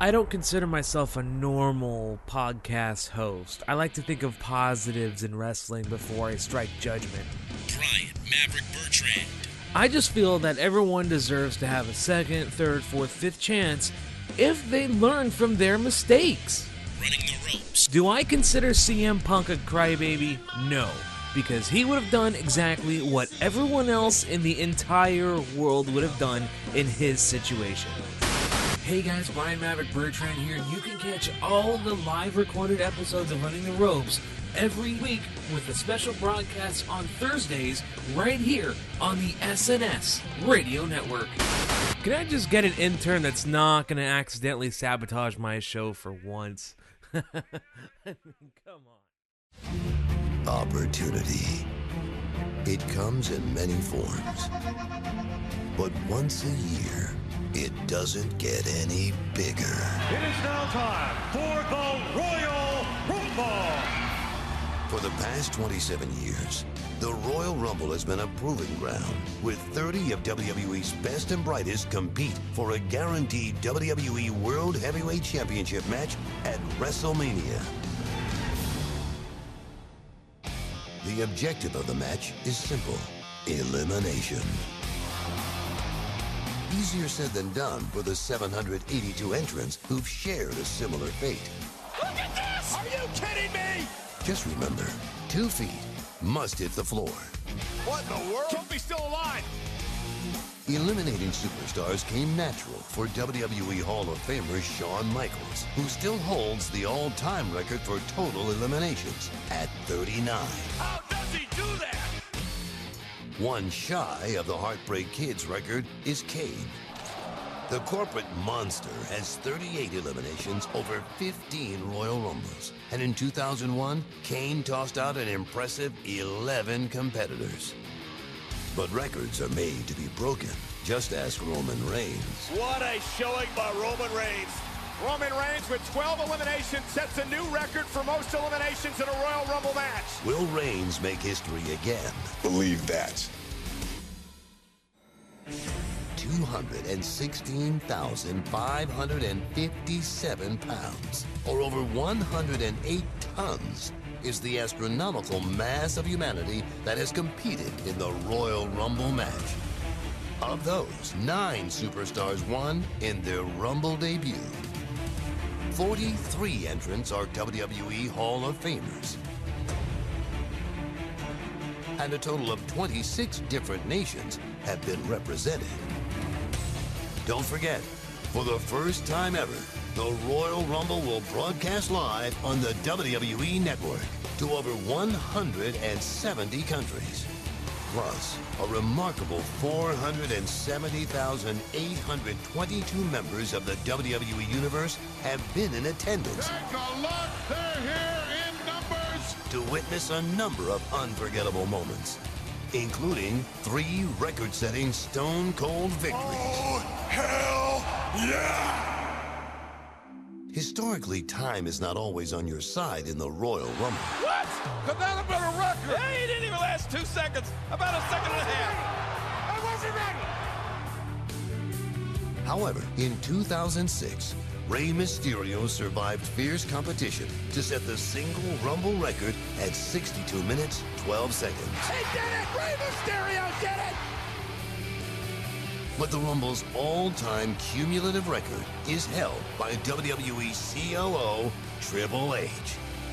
I don't consider myself a normal podcast host. I like to think of positives in wrestling before I strike judgment. Brian Maverick Bertrand. I just feel that everyone deserves to have a second, third, fourth, fifth chance if they learn from their mistakes. Running the ropes. Do I consider CM Punk a crybaby? No, because he would have done exactly what everyone else in the entire world would have done in his situation. Hey guys, Brian Maverick Bertrand here, you can catch all the live recorded episodes of Running the Ropes every week with a special broadcast on Thursdays right here on the SNS Radio Network. Can I just get an intern that's not going to accidentally sabotage my show for once? *laughs* Come on. Opportunity. It comes in many forms. But once a year, it doesn't get any bigger. It is now time for the Royal Rumble. For the past 27 years, the Royal Rumble has been a proving ground with 30 of WWE's best and brightest compete for a guaranteed WWE World Heavyweight Championship match at WrestleMania. The objective of the match is simple elimination. Easier said than done for the 782 entrants who've shared a similar fate. Look at this! Are you kidding me? Just remember, two feet must hit the floor. What in the world? Keep me still alive! Eliminating superstars came natural for WWE Hall of Famer Shawn Michaels, who still holds the all-time record for total eliminations at 39. How does he do that? One shy of the Heartbreak Kids record is Kane. The corporate monster has 38 eliminations over 15 Royal Rumbles. And in 2001, Kane tossed out an impressive 11 competitors. But records are made to be broken. Just ask Roman Reigns. What a showing by Roman Reigns. Roman Reigns with 12 eliminations sets a new record for most eliminations in a Royal Rumble match. Will Reigns make history again? Believe that. 216,557 pounds, or over 108 tons, is the astronomical mass of humanity that has competed in the Royal Rumble match. Of those, nine superstars won in their Rumble debut. 43 entrants are WWE Hall of Famers. And a total of 26 different nations have been represented. Don't forget, for the first time ever, the Royal Rumble will broadcast live on the WWE Network to over 170 countries. Plus, a remarkable 470,822 members of the WWE Universe have been in attendance Take a look, they're here in numbers. to witness a number of unforgettable moments, including three record setting Stone Cold victories. Oh, hell yeah! Historically, time is not always on your side in the Royal Rumble. What? Could that have been a record? Hey, he didn't even last two seconds. About a second and a half. I wasn't ready. However, in 2006, Rey Mysterio survived fierce competition to set the single Rumble record at 62 minutes, 12 seconds. He did it! Rey Mysterio did it! But the Rumble's all-time cumulative record is held by WWE COO Triple H,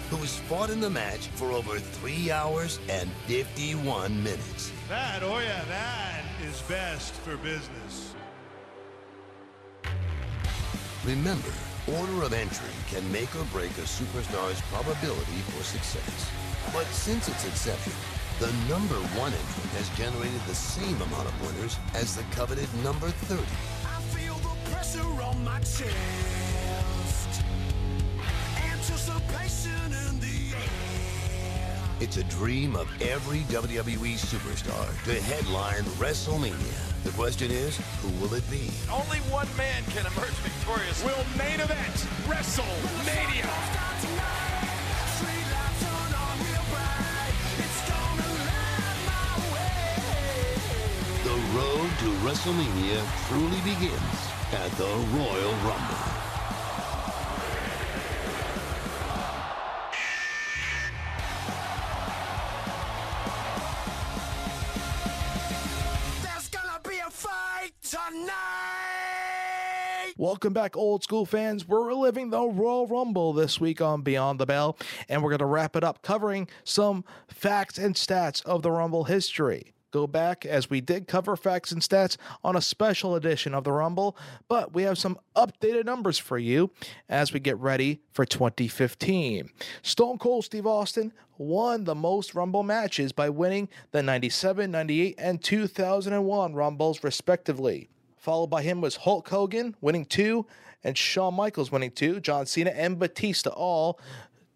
who has fought in the match for over 3 hours and 51 minutes. That, oh yeah, that is best for business. Remember, order of entry can make or break a superstar's probability for success. But since its inception, the number one entrant has generated the same amount of winners as the coveted number 30. I feel the pressure on my chest. Anticipation in the air. It's a dream of every WWE superstar to headline WrestleMania. The question is, who will it be? Only one man can emerge victorious. Will main event WrestleMania. The road to WrestleMania truly begins at the Royal Rumble. Tonight! Welcome back, old school fans. We're reliving the Royal Rumble this week on Beyond the Bell, and we're going to wrap it up covering some facts and stats of the Rumble history. Go back as we did cover facts and stats on a special edition of the Rumble, but we have some updated numbers for you as we get ready for 2015. Stone Cold Steve Austin won the most Rumble matches by winning the 97, 98, and 2001 Rumbles, respectively. Followed by him was Hulk Hogan winning two, and Shawn Michaels winning two. John Cena and Batista all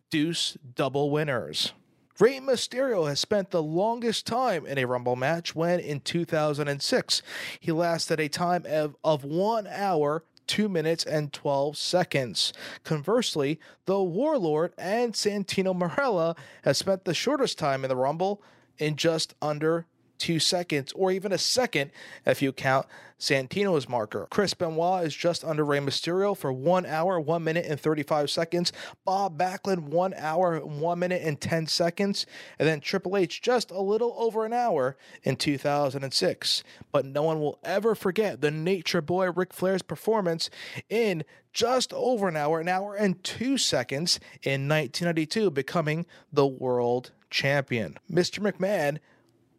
deuce double winners. Rey Mysterio has spent the longest time in a Rumble match when in 2006 he lasted a time of, of 1 hour, 2 minutes, and 12 seconds. Conversely, the Warlord and Santino Marella have spent the shortest time in the Rumble in just under two seconds, or even a second if you count Santino's marker. Chris Benoit is just under Rey Mysterio for one hour, one minute, and 35 seconds. Bob Backlund, one hour, one minute, and 10 seconds. And then Triple H, just a little over an hour in 2006. But no one will ever forget the Nature Boy Ric Flair's performance in just over an hour, an hour and two seconds in 1992, becoming the world champion. Mr. McMahon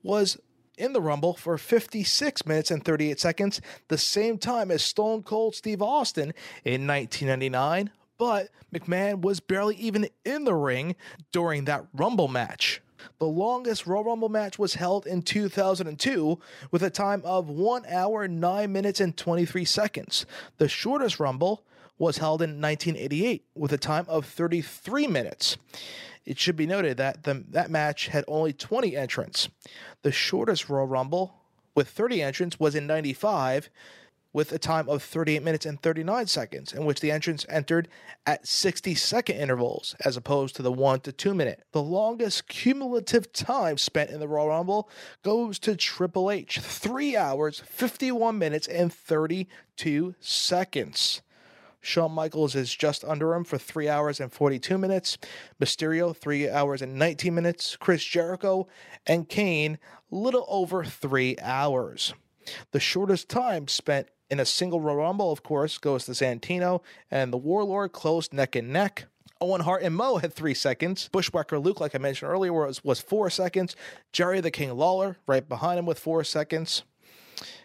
was in the Rumble for 56 minutes and 38 seconds, the same time as Stone Cold Steve Austin in 1999, but McMahon was barely even in the ring during that Rumble match. The longest Royal Rumble match was held in 2002 with a time of 1 hour, 9 minutes, and 23 seconds. The shortest Rumble was held in 1988 with a time of 33 minutes. It should be noted that the, that match had only 20 entrants. The shortest Royal Rumble with 30 entrants was in 95 with a time of 38 minutes and 39 seconds, in which the entrants entered at 60 second intervals as opposed to the 1 to 2 minute. The longest cumulative time spent in the Royal Rumble goes to Triple H 3 hours, 51 minutes, and 32 seconds. Shawn Michaels is just under him for 3 hours and 42 minutes. Mysterio, 3 hours and 19 minutes. Chris Jericho and Kane, little over 3 hours. The shortest time spent in a single Royal Rumble, of course, goes to Santino and the Warlord close neck and neck. Owen Hart and Mo had three seconds. Bushwhacker Luke, like I mentioned earlier, was, was four seconds. Jerry the King Lawler right behind him with four seconds.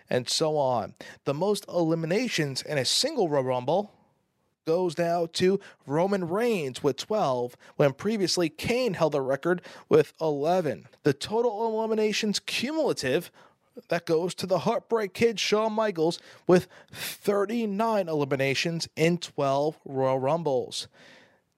And so on. The most eliminations in a single Royal Rumble goes now to Roman Reigns with 12, when previously Kane held the record with 11. The total eliminations cumulative that goes to the Heartbreak Kid Shawn Michaels with 39 eliminations in 12 Royal Rumbles.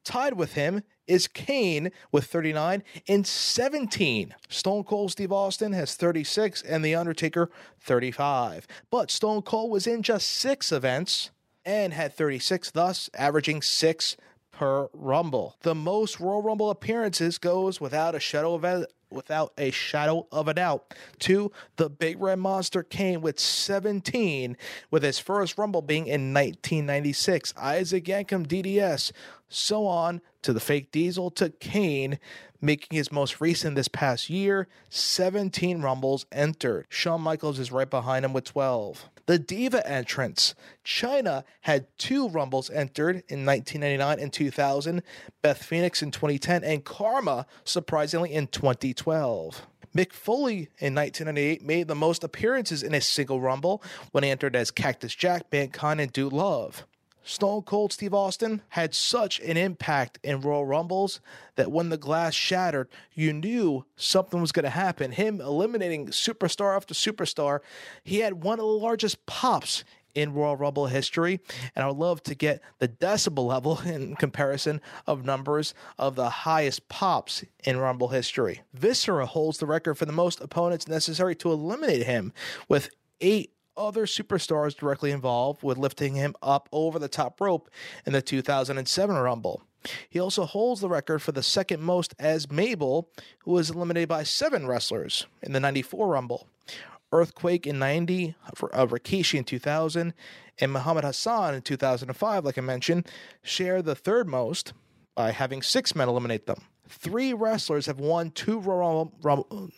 Tied with him is Kane with 39 and 17. Stone Cold Steve Austin has 36 and The Undertaker 35. But Stone Cold was in just six events and had 36, thus averaging six per Rumble. The most Royal Rumble appearances goes without a shadow of a, without a shadow of a doubt to the Big Red Monster Kane with 17, with his first Rumble being in 1996. Isaac Yankem DDS, so on to the fake Diesel to Kane, making his most recent this past year. 17 Rumbles entered. Shawn Michaels is right behind him with 12 the Diva entrance. Chyna had two Rumbles entered in 1999 and 2000, Beth Phoenix in 2010, and Karma, surprisingly, in 2012. Mick Foley in 1998 made the most appearances in a single Rumble when he entered as Cactus Jack, Mankind, and Dude Love. Stone Cold Steve Austin had such an impact in Royal Rumbles that when the glass shattered, you knew something was going to happen. Him eliminating superstar after superstar, he had one of the largest pops in Royal Rumble history. And I would love to get the decibel level *laughs* in comparison of numbers of the highest pops in Rumble history. Viscera holds the record for the most opponents necessary to eliminate him with eight other superstars directly involved with lifting him up over the top rope in the 2007 Rumble. He also holds the record for the second most as Mabel, who was eliminated by seven wrestlers in the 94 Rumble. Earthquake in 90, uh, Rikishi in 2000, and Muhammad Hassan in 2005, like I mentioned, share the third most by having six men eliminate them. Three wrestlers have won two Rumble. Rumble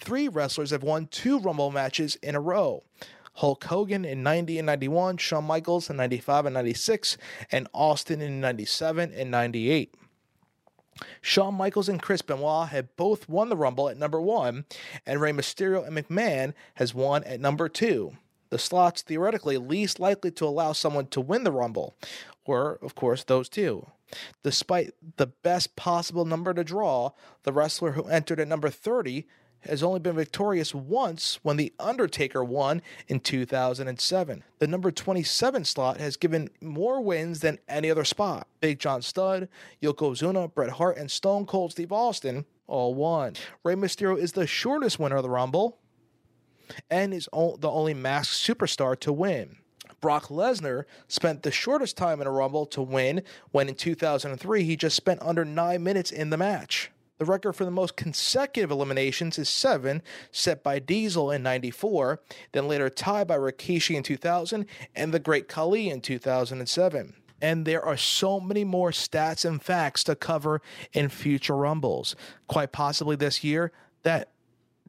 three wrestlers have won two Rumble matches in a row. Hulk Hogan in 90 and 91, Shawn Michaels in 95 and 96, and Austin in 97 and 98. Shawn Michaels and Chris Benoit have both won the Rumble at number one, and Rey Mysterio and McMahon has won at number two. The slots theoretically least likely to allow someone to win the Rumble were, of course, those two. Despite the best possible number to draw, the wrestler who entered at number 30 has only been victorious once when The Undertaker won in 2007. The number 27 slot has given more wins than any other spot. Big John Studd, Yokozuna, Bret Hart, and Stone Cold Steve Austin all won. Rey Mysterio is the shortest winner of the Rumble and is the only masked superstar to win. Brock Lesnar spent the shortest time in a Rumble to win when in 2003 he just spent under nine minutes in the match. The record for the most consecutive eliminations is seven, set by Diesel in 94, then later tied by Rikishi in 2000 and the Great Khali in 2007. And there are so many more stats and facts to cover in future Rumbles. Quite possibly this year, that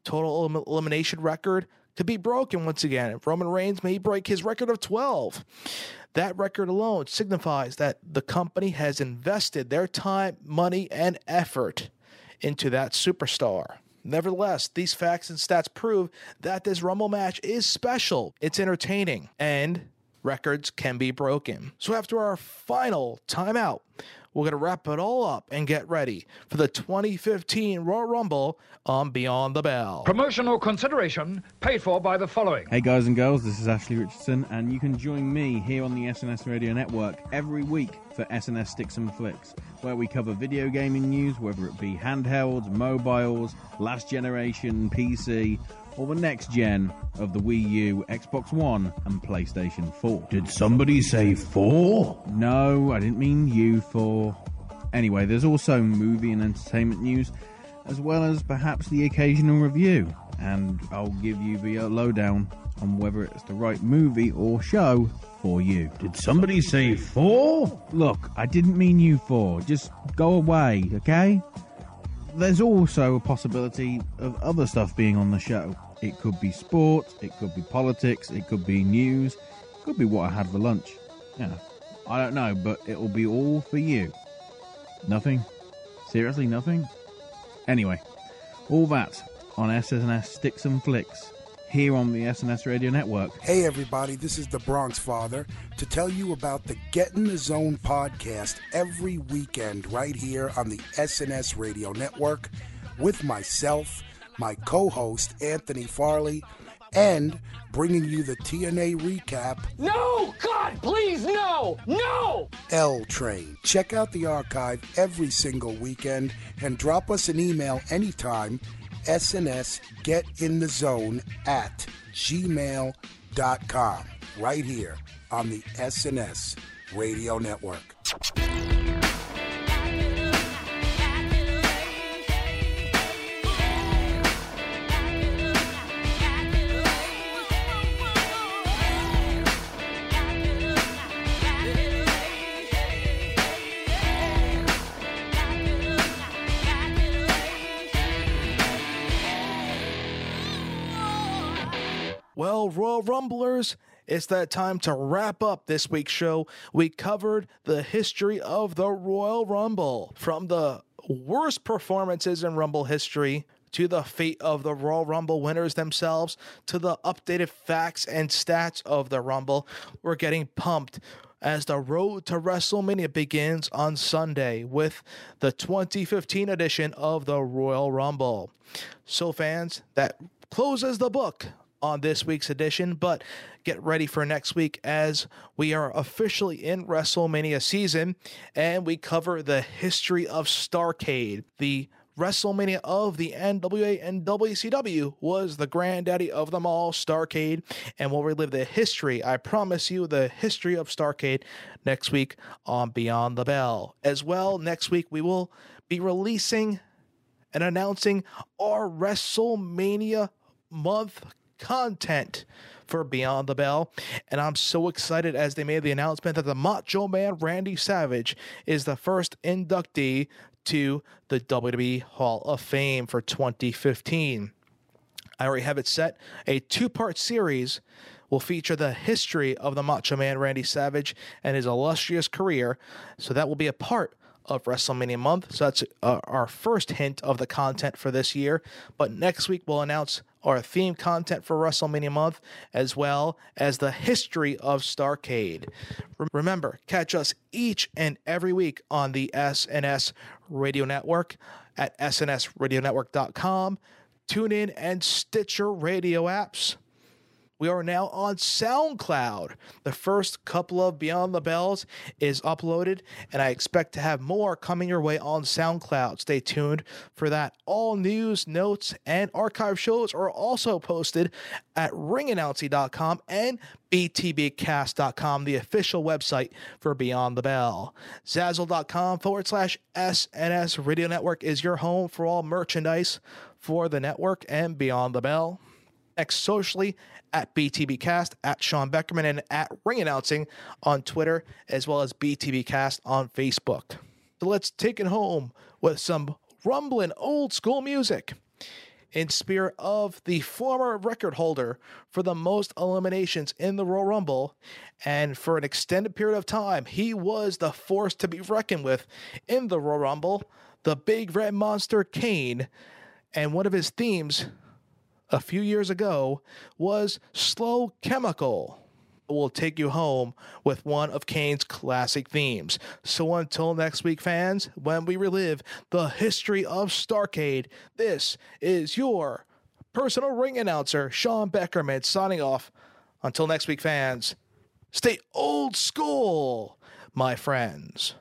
total elimination record could be broken once again. Roman Reigns may break his record of 12. That record alone signifies that the company has invested their time, money, and effort into that superstar. Nevertheless, these facts and stats prove that this Rumble match is special, it's entertaining, and records can be broken. So after our final timeout, we're going to wrap it all up and get ready for the 2015 Royal Rumble on Beyond the Bell. Promotional consideration paid for by the following. Hey guys and girls, this is Ashley Richardson, and you can join me here on the SNS Radio Network every week for SNS Sticks and Flicks, where we cover video gaming news, whether it be handhelds, mobiles, last generation, PC, or the next gen of the Wii U, Xbox One, and PlayStation 4. Did somebody say 4? No, I didn't mean you 4. Anyway, there's also movie and entertainment news, as well as perhaps the occasional review, and I'll give you the uh, lowdown on whether it's the right movie or show for you. Did somebody say 4? Look, I didn't mean you 4. Just go away, okay? There's also a possibility of other stuff being on the show. It could be sport, it could be politics, it could be news, it could be what I had for lunch. Yeah, I don't know, but it will be all for you. Nothing? Seriously, nothing? Anyway, all that on SNS Sticks and Flicks here on the SNS Radio Network. Hey, everybody, this is the Bronx Father to tell you about the Get in the Zone podcast every weekend right here on the SNS Radio Network with myself my co host, Anthony Farley, and bringing you the TNA recap, No! God, please, no! No! L Train. Check out the archive every single weekend and drop us an email anytime. SNS Get in the Zone at gmail.com. Right here on the SNS Radio Network. Well, Royal Rumblers, it's that time to wrap up this week's show. We covered the history of the Royal Rumble from the worst performances in Rumble history to the fate of the Royal Rumble winners themselves to the updated facts and stats of the Rumble. We're getting pumped as the road to WrestleMania begins on Sunday with the 2015 edition of the Royal Rumble. So, fans, that closes the book on this week's edition, but get ready for next week as we are officially in WrestleMania season and we cover the history of Starcade. The WrestleMania of the NWA and WCW was the granddaddy of them all, Starcade, and we'll relive the history. I promise you, the history of Starcade next week on Beyond the Bell. As well, next week we will be releasing and announcing our WrestleMania month content for Beyond the Bell. And I'm so excited as they made the announcement that the Macho Man Randy Savage is the first inductee to the WWE Hall of Fame for 2015. I already have it set. A two part series will feature the history of the Macho Man Randy Savage and his illustrious career. So that will be a part of WrestleMania month. So that's uh, our first hint of the content for this year. But next week we'll announce our theme content for WrestleMania month as well as the history of Starcade. Remember, catch us each and every week on the SNS Radio Network at snsradionetwork.com, TuneIn and Stitcher radio apps. We are now on SoundCloud. The first couple of Beyond the Bells is uploaded, and I expect to have more coming your way on SoundCloud. Stay tuned for that. All news, notes, and archive shows are also posted at ringannouncy.com and btbcast.com, the official website for Beyond the Bell. Zazzle.com forward slash SNS Radio Network is your home for all merchandise for the network and Beyond the Bell. Next, socially at BTBcast, at Sean Beckerman, and at Ring Announcing on Twitter, as well as BTBcast on Facebook. So let's take it home with some rumbling old school music. In spirit of the former record holder for the most eliminations in the Royal Rumble, and for an extended period of time, he was the force to be reckoned with in the Royal Rumble, the Big Red Monster Kane, and one of his themes a few years ago was Slow Chemical. Will take you home with one of Kane's classic themes. So until next week, fans, when we relive the history of Starcade, this is your personal ring announcer, Sean Beckerman, signing off. Until next week, fans, stay old school, my friends.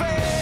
Intuition